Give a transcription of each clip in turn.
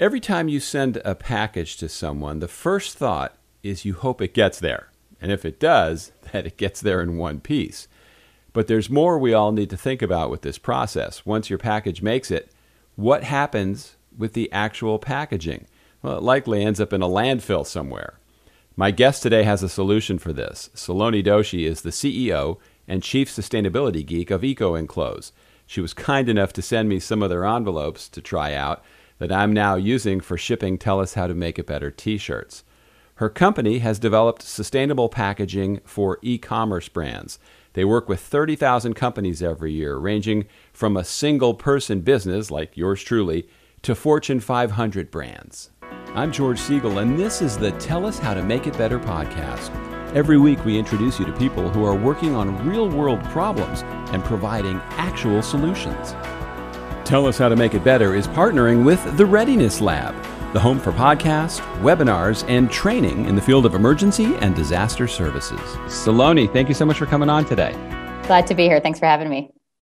Every time you send a package to someone, the first thought is you hope it gets there. And if it does, that it gets there in one piece. But there's more we all need to think about with this process. Once your package makes it, what happens with the actual packaging? Well, it likely ends up in a landfill somewhere. My guest today has a solution for this. Saloni Doshi is the CEO and Chief Sustainability Geek of EcoEnclose. She was kind enough to send me some of their envelopes to try out that I'm now using for shipping Tell Us How to Make It Better t shirts. Her company has developed sustainable packaging for e commerce brands. They work with 30,000 companies every year, ranging from a single person business like yours truly to Fortune 500 brands. I'm George Siegal, and this is the Tell Us How to Make It Better podcast. Every week, we introduce you to people who are working on real world problems and providing actual solutions. Tell Us How to Make It Better is partnering with the Readiness Lab, the home for podcasts, webinars, and training in the field of emergency and disaster services. Saloni, thank you so much for coming on today. Glad to be here. Thanks for having me.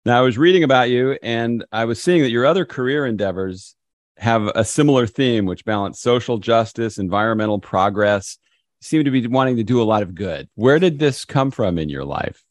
Now, I was reading about you and I was seeing that your other career endeavors have a similar theme, which balance social justice, environmental progress. You seem to be wanting to do a lot of good. Where did this come from in your life?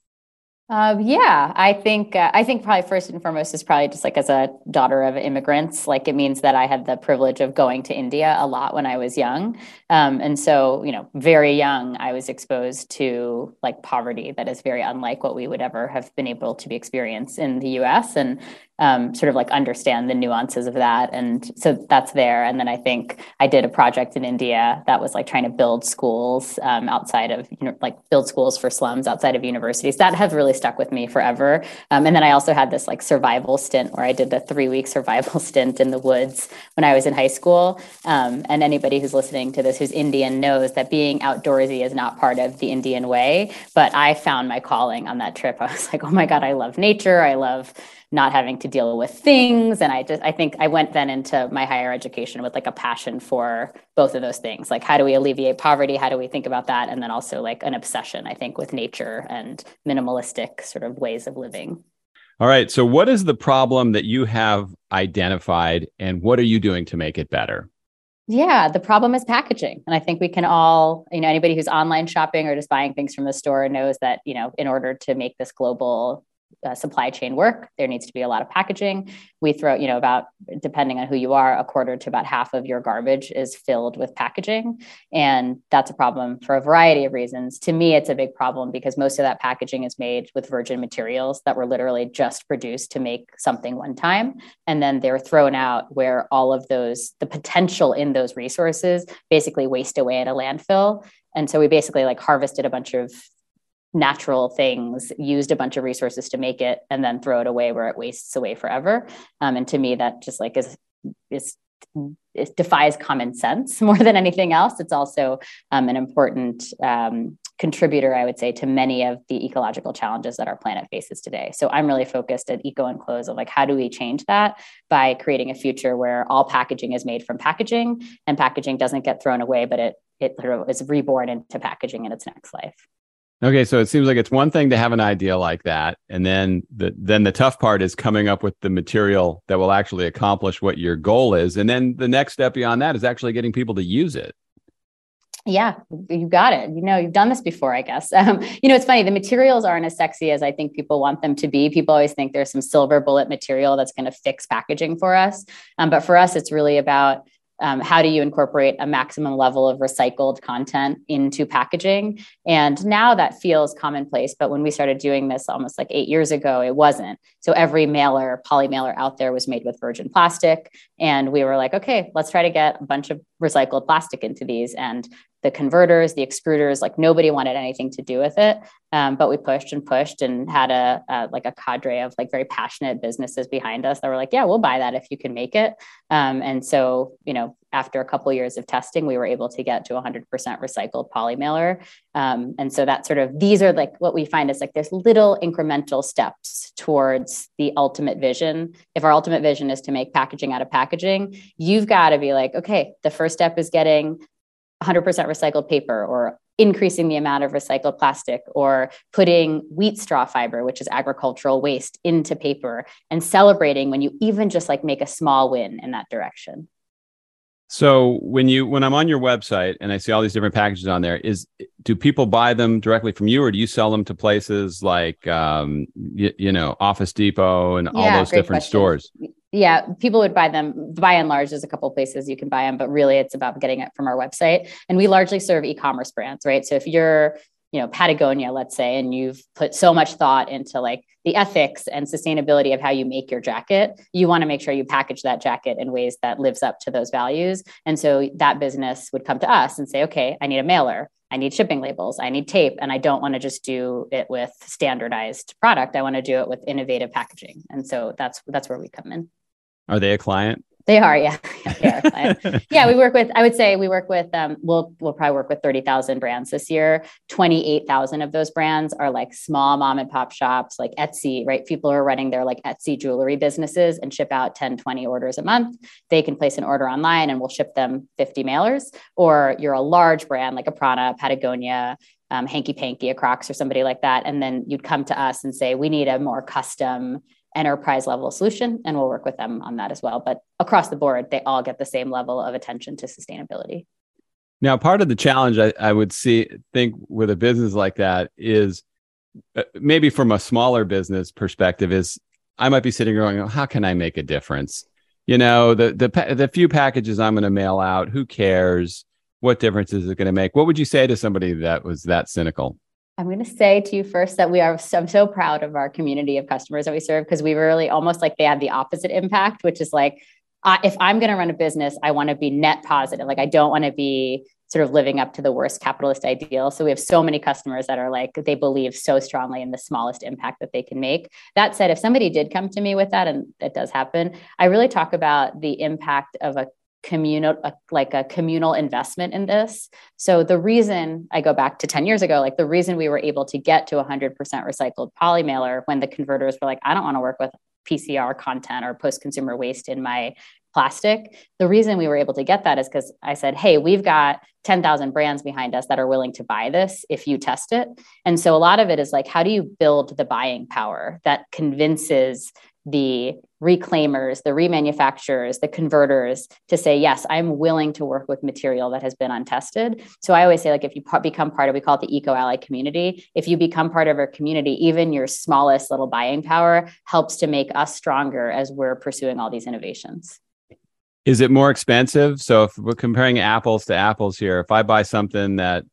Uh, yeah, I think uh, I think probably first and foremost is probably just like as a daughter of immigrants, like it means that I had the privilege of going to India a lot when I was young, um, and so you know, very young, I was exposed to like poverty that is very unlike what we would ever have been able to be experienced in the U.S. and um, sort of like understand the nuances of that. And so that's there. And then I think I did a project in India that was like trying to build schools um, outside of, you know, like build schools for slums outside of universities. That has really stuck with me forever. Um, and then I also had this like survival stint where I did the three week survival stint in the woods when I was in high school. Um, and anybody who's listening to this who's Indian knows that being outdoorsy is not part of the Indian way. But I found my calling on that trip. I was like, oh my God, I love nature. I love not having to deal with things. And i just i think i went then into my higher education with like a passion for both of those things. Like how do we alleviate poverty? How do we think about that? And then also like an obsession i think with nature and minimalistic sort of ways of living. All right. So what is the problem that you have identified and what are you doing to make it better? Yeah, the problem is packaging. And I think we can all, you know, anybody who's online shopping or just buying things from the store knows that, you know, in order to make this global uh, supply chain work. There needs to be a lot of packaging. We throw, you know, about depending on who you are, a quarter to about half of your garbage is filled with packaging. And that's a problem for a variety of reasons. To me, it's a big problem because most of that packaging is made with virgin materials that were literally just produced to make something one time. And then they're thrown out where all of those, the potential in those resources basically waste away at a landfill. And so we basically like harvested a bunch of natural things, used a bunch of resources to make it, and then throw it away where it wastes away forever. Um, and to me, that just like is is it defies common sense more than anything else. It's also um, an important um, contributor, I would say, to many of the ecological challenges that our planet faces today. So I'm really focused at EcoEnclose of like how do we change that by creating a future where all packaging is made from packaging and packaging doesn't get thrown away, but it it is reborn into packaging in its next life. Okay, so it seems like it's one thing to have an idea like that, and then the then the tough part is coming up with the material that will actually accomplish what your goal is, and then the next step beyond that is actually getting people to use it. Yeah, you got it. You know, you've done this before, I guess. Um, you know, it's funny. The materials aren't as sexy as I think people want them to be. People always think there's some silver bullet material that's going to fix packaging for us, um, but for us, it's really about um, how do you incorporate a maximum level of recycled content into packaging and now that feels commonplace but when we started doing this almost like eight years ago it wasn't so every mailer poly mailer out there was made with virgin plastic and we were like okay let's try to get a bunch of recycled plastic into these and the converters, the extruders, like nobody wanted anything to do with it. Um, but we pushed and pushed and had a, a, like a cadre of like very passionate businesses behind us that were like, yeah, we'll buy that if you can make it. Um, and so, you know, after a couple years of testing, we were able to get to 100% recycled poly mailer. Um, and so that sort of these are like what we find is like there's little incremental steps towards the ultimate vision. If our ultimate vision is to make packaging out of packaging, you've got to be like, okay, the first step is getting 100% recycled paper or increasing the amount of recycled plastic or putting wheat straw fiber which is agricultural waste into paper and celebrating when you even just like make a small win in that direction So when you when I'm on your website and I see all these different packages on there, is do people buy them directly from you, or do you sell them to places like um, you, you know Office Depot and yeah, all those different question. stores? Yeah, people would buy them. By and large, there's a couple places you can buy them, but really it's about getting it from our website. And we largely serve e-commerce brands, right? So if you're you know patagonia let's say and you've put so much thought into like the ethics and sustainability of how you make your jacket you want to make sure you package that jacket in ways that lives up to those values. And so that business would come to us and say okay i need a mailer i need shipping labels i need tape and i don't want to just do it with standardized product i want to do it with innovative packaging. And so that's that's where we come in. Are they a client they are, yeah. yeah, yeah, we work with, I would say we work with, um, we'll, we'll probably work with 30,000 brands this year. 28,000 of those brands are like small mom and pop shops, like Etsy, right? People are running their like Etsy jewelry businesses and ship out 10, 20 orders a month. They can place an order online and we'll ship them 50 mailers. Or you're a large brand like a Prana, Patagonia, um, Hanky Panky, a Crocs, or somebody like that. And then you'd come to us and say, we need a more custom enterprise level solution and we'll work with them on that as well. But across the board they all get the same level of attention to sustainability. Now part of the challenge i, I would see think with a business like that is uh, maybe from a smaller business perspective is i might be sitting going oh, how can i make a difference? You know the the, the few packages i'm going to mail out who cares? What difference is it going to make? What would you say to somebody that was that cynical I'm going to say to you first that we are so, I'm so proud of our community of customers that we serve because we really almost like they have the opposite impact, which is like, uh, if I'm going to run a business, I want to be net positive. Like, I don't want to be sort of living up to the worst capitalist ideal. So we have so many customers that are like, they believe so strongly in the smallest impact that they can make. That said, if somebody did come to me with that, and that does happen, I really talk about the impact of a communal uh, like a communal investment in this. So the reason i go back to 10 years ago like the reason we were able to get to 100% recycled poly mailer when the converters were like i don't want to work with pcr content or post consumer waste in my plastic the reason we were able to get that is because i said hey we've got 10,000 brands behind us that are willing to buy this if you test it. And so a lot of it is like how do you build the buying power that convinces the reclaimers, the remanufacturers, the converters to say, yes, I'm willing to work with material that has been untested. So I always say, like, if you become part of, we call it the Eco Ally community. If you become part of our community, even your smallest little buying power helps to make us stronger as we're pursuing all these innovations. Is it more expensive? So if we're comparing apples to apples here, if I buy something that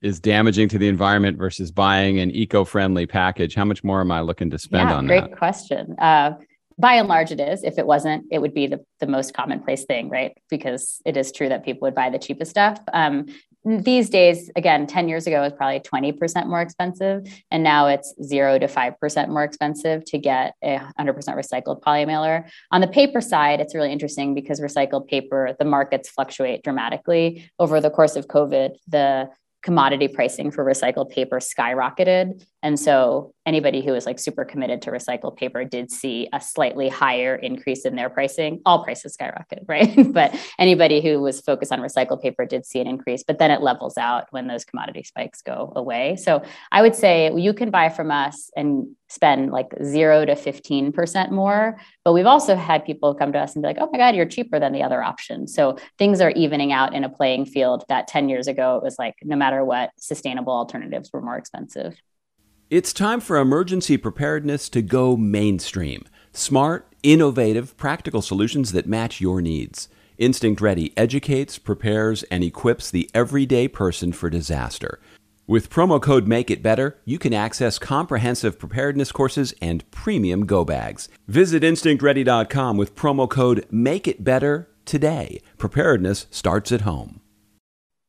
is damaging to the environment versus buying an eco-friendly package, how much more am I looking to spend yeah, on great that? Great question. Uh, by and large, it is. If it wasn't, it would be the, the most commonplace thing, right? Because it is true that people would buy the cheapest stuff. Um, these days, again, 10 years ago, it was probably 20% more expensive. And now it's zero to 5% more expensive to get a 100% recycled polymailer. On the paper side, it's really interesting because recycled paper, the markets fluctuate dramatically. Over the course of COVID, the commodity pricing for recycled paper skyrocketed. And so anybody who was like super committed to recycled paper did see a slightly higher increase in their pricing. All prices skyrocketed, right? but anybody who was focused on recycled paper did see an increase, but then it levels out when those commodity spikes go away. So I would say you can buy from us and spend like zero to 15% more. But we've also had people come to us and be like, oh my God, you're cheaper than the other option. So things are evening out in a playing field that 10 years ago, it was like no matter what, sustainable alternatives were more expensive. It's time for emergency preparedness to go mainstream. Smart, innovative, practical solutions that match your needs. Instinct Ready educates, prepares, and equips the everyday person for disaster. With promo code Make It Better, you can access comprehensive preparedness courses and premium go bags. Visit instinctready.com with promo code Make It Better today. Preparedness starts at home.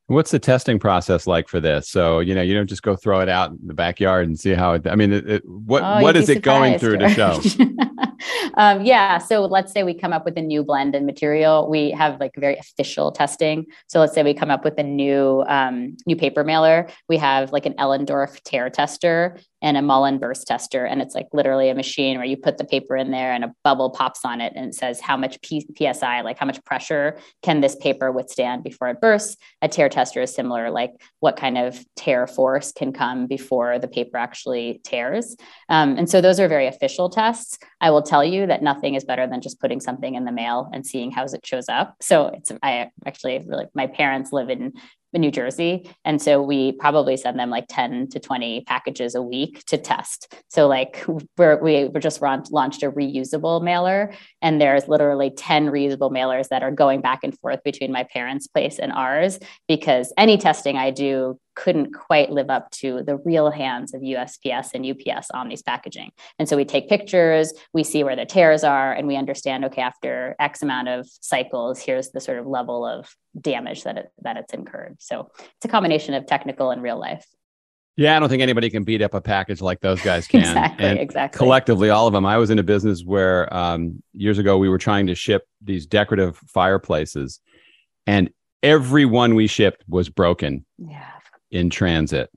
What's the testing process like for this? So you know, you don't just go throw it out in the backyard and see how it. I mean, it, it, what oh, what is it going through to show? um, yeah. So let's say we come up with a new blend and material. We have like very official testing. So let's say we come up with a new um, new paper mailer. We have like an Elmendorf tear tester, and a Mullen burst tester. And it's like literally a machine where you put the paper in there and a bubble pops on it and it says how much P- PSI, like how much pressure can this paper withstand before it bursts. A tear tester is similar, like what kind of tear force can come before the paper actually tears. Um, and so those are very official tests. I will tell you that nothing is better than just putting something in the mail and seeing how it shows up. So it's I actually really my parents live in in New Jersey. And so we probably send them like 10 to 20 packages a week to test. So like we're, we just launched a reusable mailer and there's literally 10 reusable mailers that are going back and forth between my parents' place and ours because any testing I do couldn't quite live up to the real hands of USPS and UPS on these packaging. And so we take pictures, we see where the tears are, and we understand okay, after X amount of cycles, here's the sort of level of damage that it, that it's incurred. So it's a combination of technical and real life. Yeah, I don't think anybody can beat up a package like those guys can. exactly, and exactly. Collectively, all of them. I was in a business where um, years ago we were trying to ship these decorative fireplaces, and every one we shipped was broken. Yeah in transit.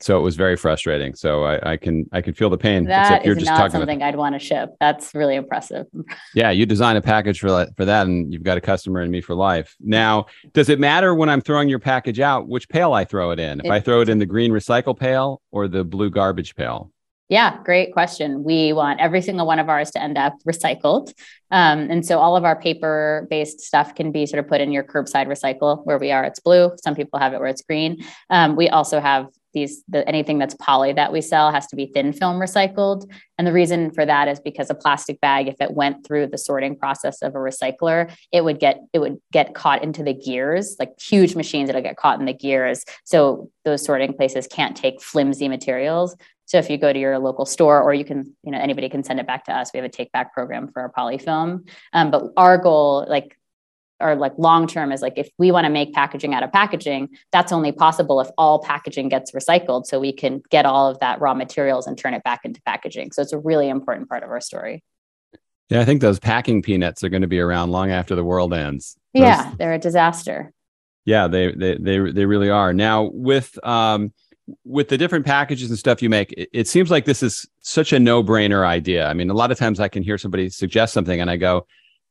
So it was very frustrating. So I, I can I can feel the pain. That you're is not something. I'd want to ship. That's really impressive. yeah, you design a package for that for that, and you've got a customer in me for life. Now, does it matter when I'm throwing your package out which pail I throw it in? If it, I throw it in the green recycle pail or the blue garbage pail? Yeah, great question. We want every single one of ours to end up recycled. Um, and so all of our paper based stuff can be sort of put in your curbside recycle where we are, it's blue. Some people have it where it's green. Um, we also have these, the, anything that's poly that we sell has to be thin film recycled. And the reason for that is because a plastic bag, if it went through the sorting process of a recycler, it would get, it would get caught into the gears, like huge machines that'll get caught in the gears. So those sorting places can't take flimsy materials. So if you go to your local store, or you can, you know, anybody can send it back to us. We have a take back program for our polyfilm. Um, but our goal, like, or like long term, is like if we want to make packaging out of packaging, that's only possible if all packaging gets recycled, so we can get all of that raw materials and turn it back into packaging. So it's a really important part of our story. Yeah, I think those packing peanuts are going to be around long after the world ends. Those, yeah, they're a disaster. Yeah, they they they they really are. Now with um with the different packages and stuff you make, it, it seems like this is such a no brainer idea. I mean, a lot of times I can hear somebody suggest something and I go,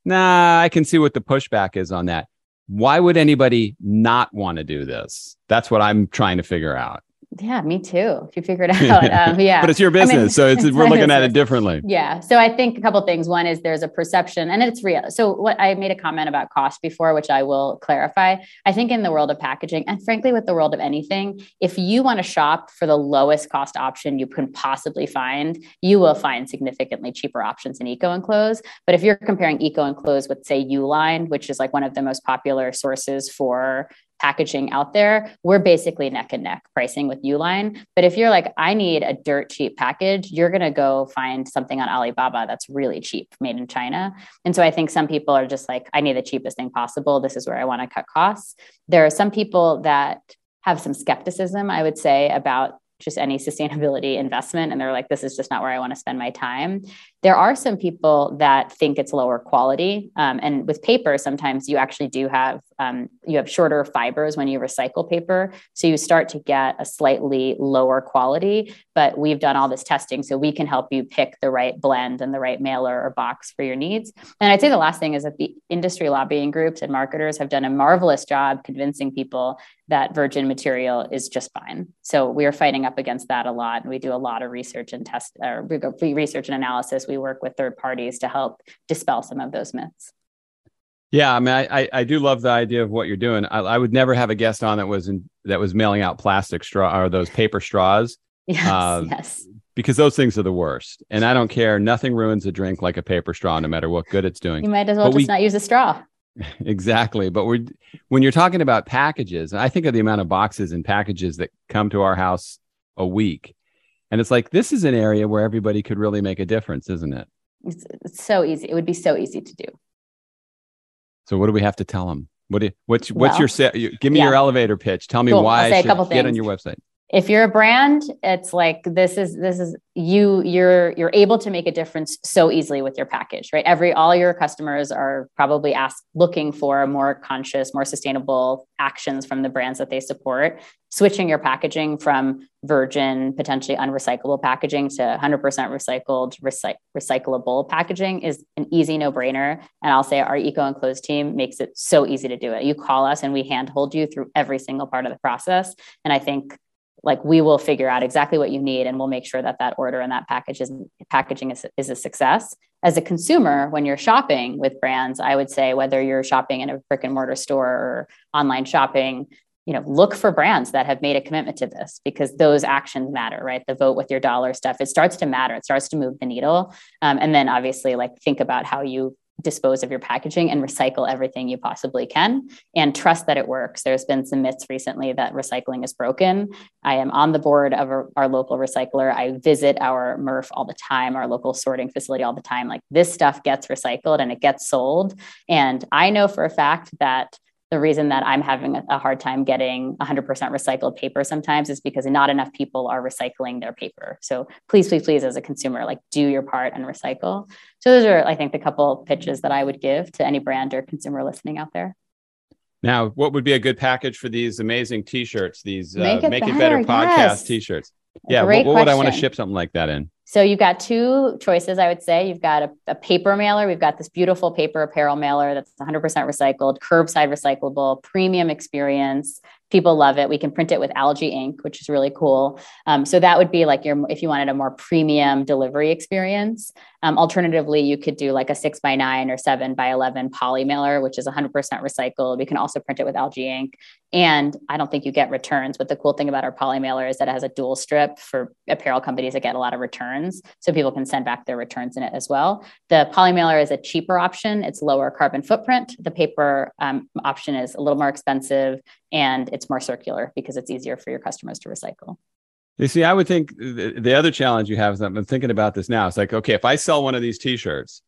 nah, I can see what the pushback is on that. Why would anybody not want to do this? That's what I'm trying to figure out. Yeah, me too. If you figure it out, um, yeah. but it's your business, I mean, so it's, we're looking at it differently. Yeah. So I think a couple things. One is there's a perception, and it's real. So what I made a comment about cost before, which I will clarify. I think in the world of packaging, and frankly, with the world of anything, if you want to shop for the lowest cost option you can possibly find, you will find significantly cheaper options in Eco and Enclose. But if you're comparing Eco and Enclose with, say, Uline, which is like one of the most popular sources for packaging out there, we're basically neck and neck pricing with Uline. But if you're like, I need a dirt cheap package, you're going to go find something on Alibaba that's really cheap, made in China. And so I think some people are just like, I need the cheapest thing possible. This is where I want to cut costs. There are some people that have some skepticism, I would say, about just any sustainability investment and they're like this is just not where i want to spend my time there are some people that think it's lower quality um, and with paper sometimes you actually do have um, you have shorter fibers when you recycle paper so you start to get a slightly lower quality but we've done all this testing so we can help you pick the right blend and the right mailer or box for your needs. And i'd say the last thing is that the industry lobbying groups and marketers have done a marvelous job convincing people that virgin material is just fine. So we are fighting up against that a lot and we do a lot of research and test or research and analysis we work with third parties to help dispel some of those myths. Yeah, I mean, I, I do love the idea of what you're doing. I, I would never have a guest on that was in, that was mailing out plastic straw or those paper straws. Yes, uh, yes. Because those things are the worst, and I don't care. Nothing ruins a drink like a paper straw, no matter what good it's doing. You might as well but just we, not use a straw. Exactly, but we're when you're talking about packages, I think of the amount of boxes and packages that come to our house a week, and it's like this is an area where everybody could really make a difference, isn't it? It's, it's so easy. It would be so easy to do. So what do we have to tell them? What do you, what's what's well, your set? Give me yeah. your elevator pitch. Tell me cool. why I should get on your website. If you're a brand it's like this is this is you you're you're able to make a difference so easily with your package right? Every all your customers are probably asked looking for more conscious more sustainable actions from the brands that they support. Switching your packaging from virgin potentially unrecyclable packaging to 100% recycled recy- recyclable packaging is an easy no brainer and i'll say our EcoEnclose team makes it so easy to do it. You call us and we handhold you through every single part of the process. And i think like we will figure out exactly what you need and we'll make sure that that order and that package is packaging is, is a success. As a consumer when you're shopping with brands i would say whether you're shopping in a brick and mortar store or online shopping you know look for brands that have made a commitment to this because those actions matter right? The vote with your dollar stuff it starts to matter. It starts to move the needle. Um, and then obviously like think about how you dispose of your packaging and recycle everything you possibly can and trust that it works. There's been some myths recently that recycling is broken. I am on the board of our, our local recycler. I visit our MRF all the time, our local sorting facility all the time. Like this stuff gets recycled and it gets sold. And I know for a fact that the reason that I'm having a hard time getting 100% recycled paper sometimes is because not enough people are recycling their paper. So please, please, please, as a consumer, like do your part and recycle. So those are, I think, the couple pitches that I would give to any brand or consumer listening out there. Now, what would be a good package for these amazing T-shirts? These uh, Make It, Make Better, it Better podcast yes. T-shirts. Yeah, what, what would I want to ship something like that in? So you've got two choices, I would say. You've got a, a, paper mailer. We've got this beautiful paper apparel mailer that's 100% recycled, curbside recyclable, premium experience people love it. We can print it with algae ink, which is really cool. Um, so that would be like your if you wanted a more premium delivery experience. Um, alternatively, you could do like a six by nine or seven by eleven poly mailer, which is 100% recycled. We can also print it with algae ink, and I don't think you get returns. But the cool thing about our poly mailer is that it has a dual strip for apparel companies that get a lot of returns, so people can send back their returns in it as well. The poly mailer is a cheaper option. It's lower carbon footprint. The paper um, option is a little more expensive and it's more circular because it's easier for your customers to recycle. You see, I would think the, other challenge you have is I'm thinking about this now. It's like, okay, if I sell one of these T-shirts,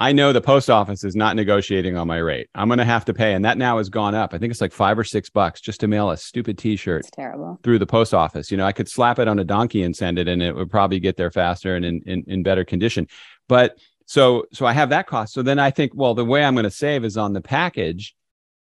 I know the post office is not negotiating on my rate. I'm going to have to pay, and that now has gone up. I think it's like five or six bucks just to mail a stupid T-shirt. It's terrible through the post office. You know, I could slap it on a donkey and send it, and it would probably get there faster and in in, in better condition. But so so I have that cost. So then I think, well, the way I'm going to save is on the package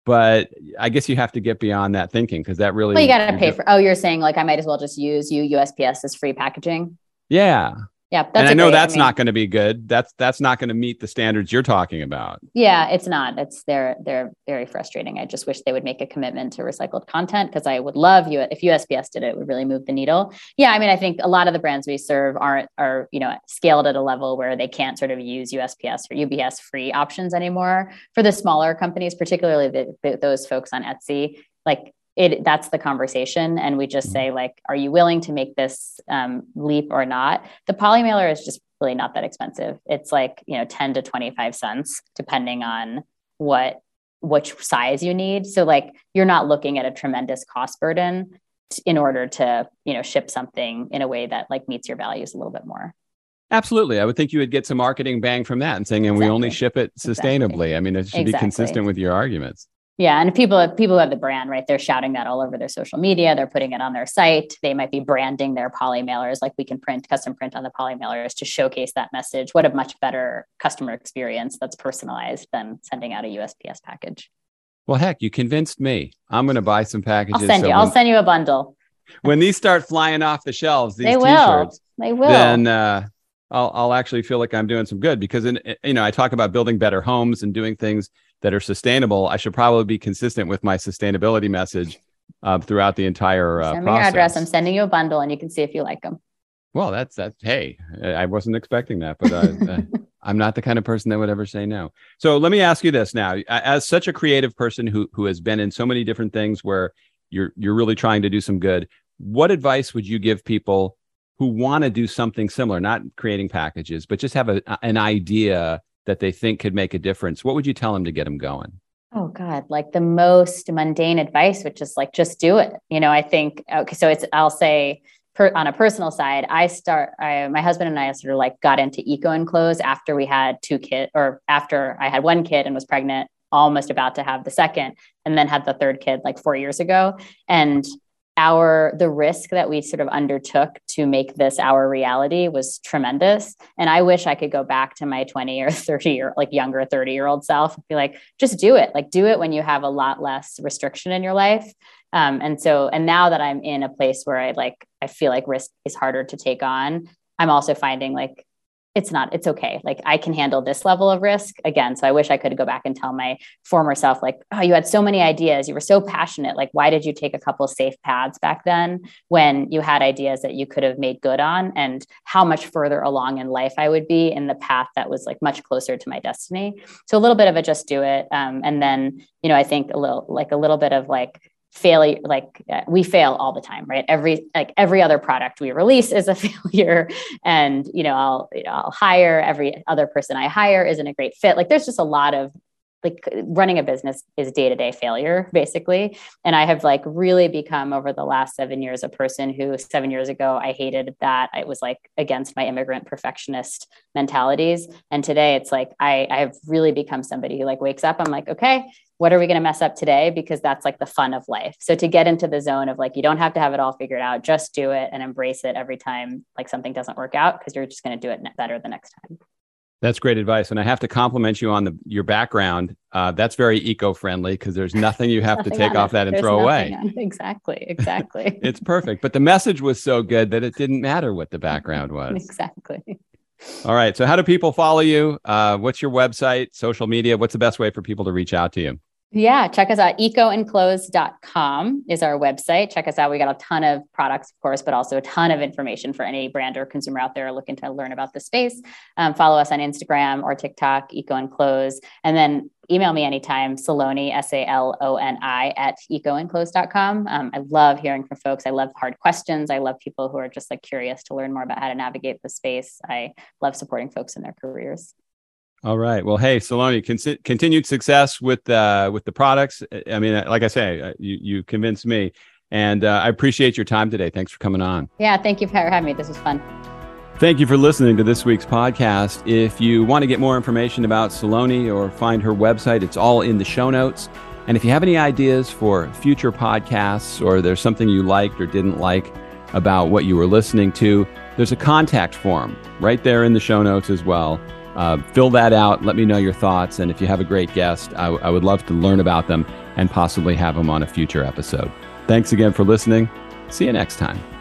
but I guess you have to get beyond that thinking because that really. Well, you got to pay for. Oh, you're saying like I might as well just use you USPS as free packaging. Yeah, yeah, and I know that's I mean, not going to be good. That's that's not going to meet the standards you're talking about. Yeah, it's not. It's they're they're very frustrating. I just wish they would make a commitment to recycled content because I would love you if USPS did it, it would really move the needle. Yeah, I mean, I think a lot of the brands we serve aren't are you know scaled at a level where they can't sort of use USPS or UPS free options anymore. For the smaller companies, particularly the, the, those folks on Etsy, like it that's the conversation and we just mm-hmm. say like are you willing to make this um, leap or not the poly mailer is just really not that expensive it's like you know 10 to 25 cents depending on what which size you need so like you're not looking at a tremendous cost burden in order to you know ship something in a way that like meets your values a little bit more Absolutely. I would think you would get some marketing bang from that and saying, and exactly. we only ship it sustainably. Exactly. I mean, it should exactly. be consistent with your arguments. Yeah, and people people who have the brand, right? They're shouting that all over their social media. They're putting it on their site. They might be branding their poly mailers, like we can print custom print on the poly mailers to showcase that message. What a much better customer experience that's personalized than sending out a USPS package. Well, heck, you convinced me. I'm going to buy some packages. I'll send so you. When, I'll send you a bundle. When these start flying off the shelves, these they t-shirts, will. They will. Then uh, I'll I'll actually feel like I'm doing some good because in you know I talk about building better homes and doing things that are sustainable, I should probably be consistent with my sustainability message uh, throughout the entire uh, Send me process. your address. I'm sending you a bundle, and you can see if you like them. Well, that's that's hey, I wasn't expecting that, but uh, I'm not the kind of person that would ever say no. So let me ask you this now: as such a creative person who who has been in so many different things where you're you're really trying to do some good, what advice would you give people who want to do something similar, not creating packages, but just have a, an idea that they think could make a difference, what would you tell them to get them going? Oh God, like the most mundane advice, which is like just do it. You know, I think okay, so it's I'll say per, on a personal side, I start I, my husband and I sort of like got into EcoEnclose after we had two kids, or after I had one kid and was pregnant, almost about to have the second, and then had the third kid like four years ago. And our the risk that we sort of undertook to make this our reality was tremendous. And i wish i could go back to my 20 or 30 year like younger 30 year old self and be like just do it. Like do it when you have a lot less restriction in your life. Um, and so and now that i'm in a place where i like i feel like risk is harder to take on i'm also finding like it's not it's okay. Like i can handle this level of risk. Again so i wish i could go back and tell my former self like oh you had so many ideas. You were so passionate. Like why did you take a couple safe paths back then when you had ideas that you could have made good on? And how much further along in life i would be in the path that was like much closer to my destiny. So a little bit of a just do it. Um, and then you know i think a little like a little bit of like failure like uh, we fail all the time right? Every like every other product we release is a failure. And you know i'll you know, i'll hire every other person i hire isn't a great fit. Like there's just a lot of like running a business is day-to-day failure basically. And i have like really become over the last seven years a person who seven years ago i hated that it was like against my immigrant perfectionist mentalities. And today it's like i i have really become somebody who like wakes up i'm like okay what are we going to mess up today? Because that's like the fun of life. So to get into the zone of like you don't have to have it all figured out just do it and embrace it every time like something doesn't work out because you're just going to do it better the next time that's great advice and i have to compliment you on the your background uh, that's very eco-friendly because there's nothing you have to take off that and there's throw away exactly exactly it's perfect but the message was so good that it didn't matter what the background was exactly all right. So, how do people follow you? Uh, what's your website, social media? What's the best way for people to reach out to you? Yeah, check us out. ecoenclose.com is our website. Check us out. We got a ton of products, of course, but also a ton of information for any brand or consumer out there looking to learn about the space. Um, follow us on Instagram or TikTok, EcoEnclose. And then email me anytime, Saloni, S A L O N I, at ecoenclose.com. Um, I love hearing from folks. I love hard questions. I love people who are just like curious to learn more about how to navigate the space. I love supporting folks in their careers. All right. Well, hey, Saloni, con- continued success with uh, with the products. I mean, like I say, uh, you you convinced me, and uh, I appreciate your time today. Thanks for coming on. Yeah, thank you for having me. This was fun. Thank you for listening to this week's podcast. If you want to get more information about Saloni or find her website, it's all in the show notes. And if you have any ideas for future podcasts or there's something you liked or didn't like about what you were listening to, there's a contact form right there in the show notes as well. Uh, fill that out. Let me know your thoughts. And if you have a great guest, I, I would love to learn about them and possibly have them on a future episode. Thanks again for listening. See you next time.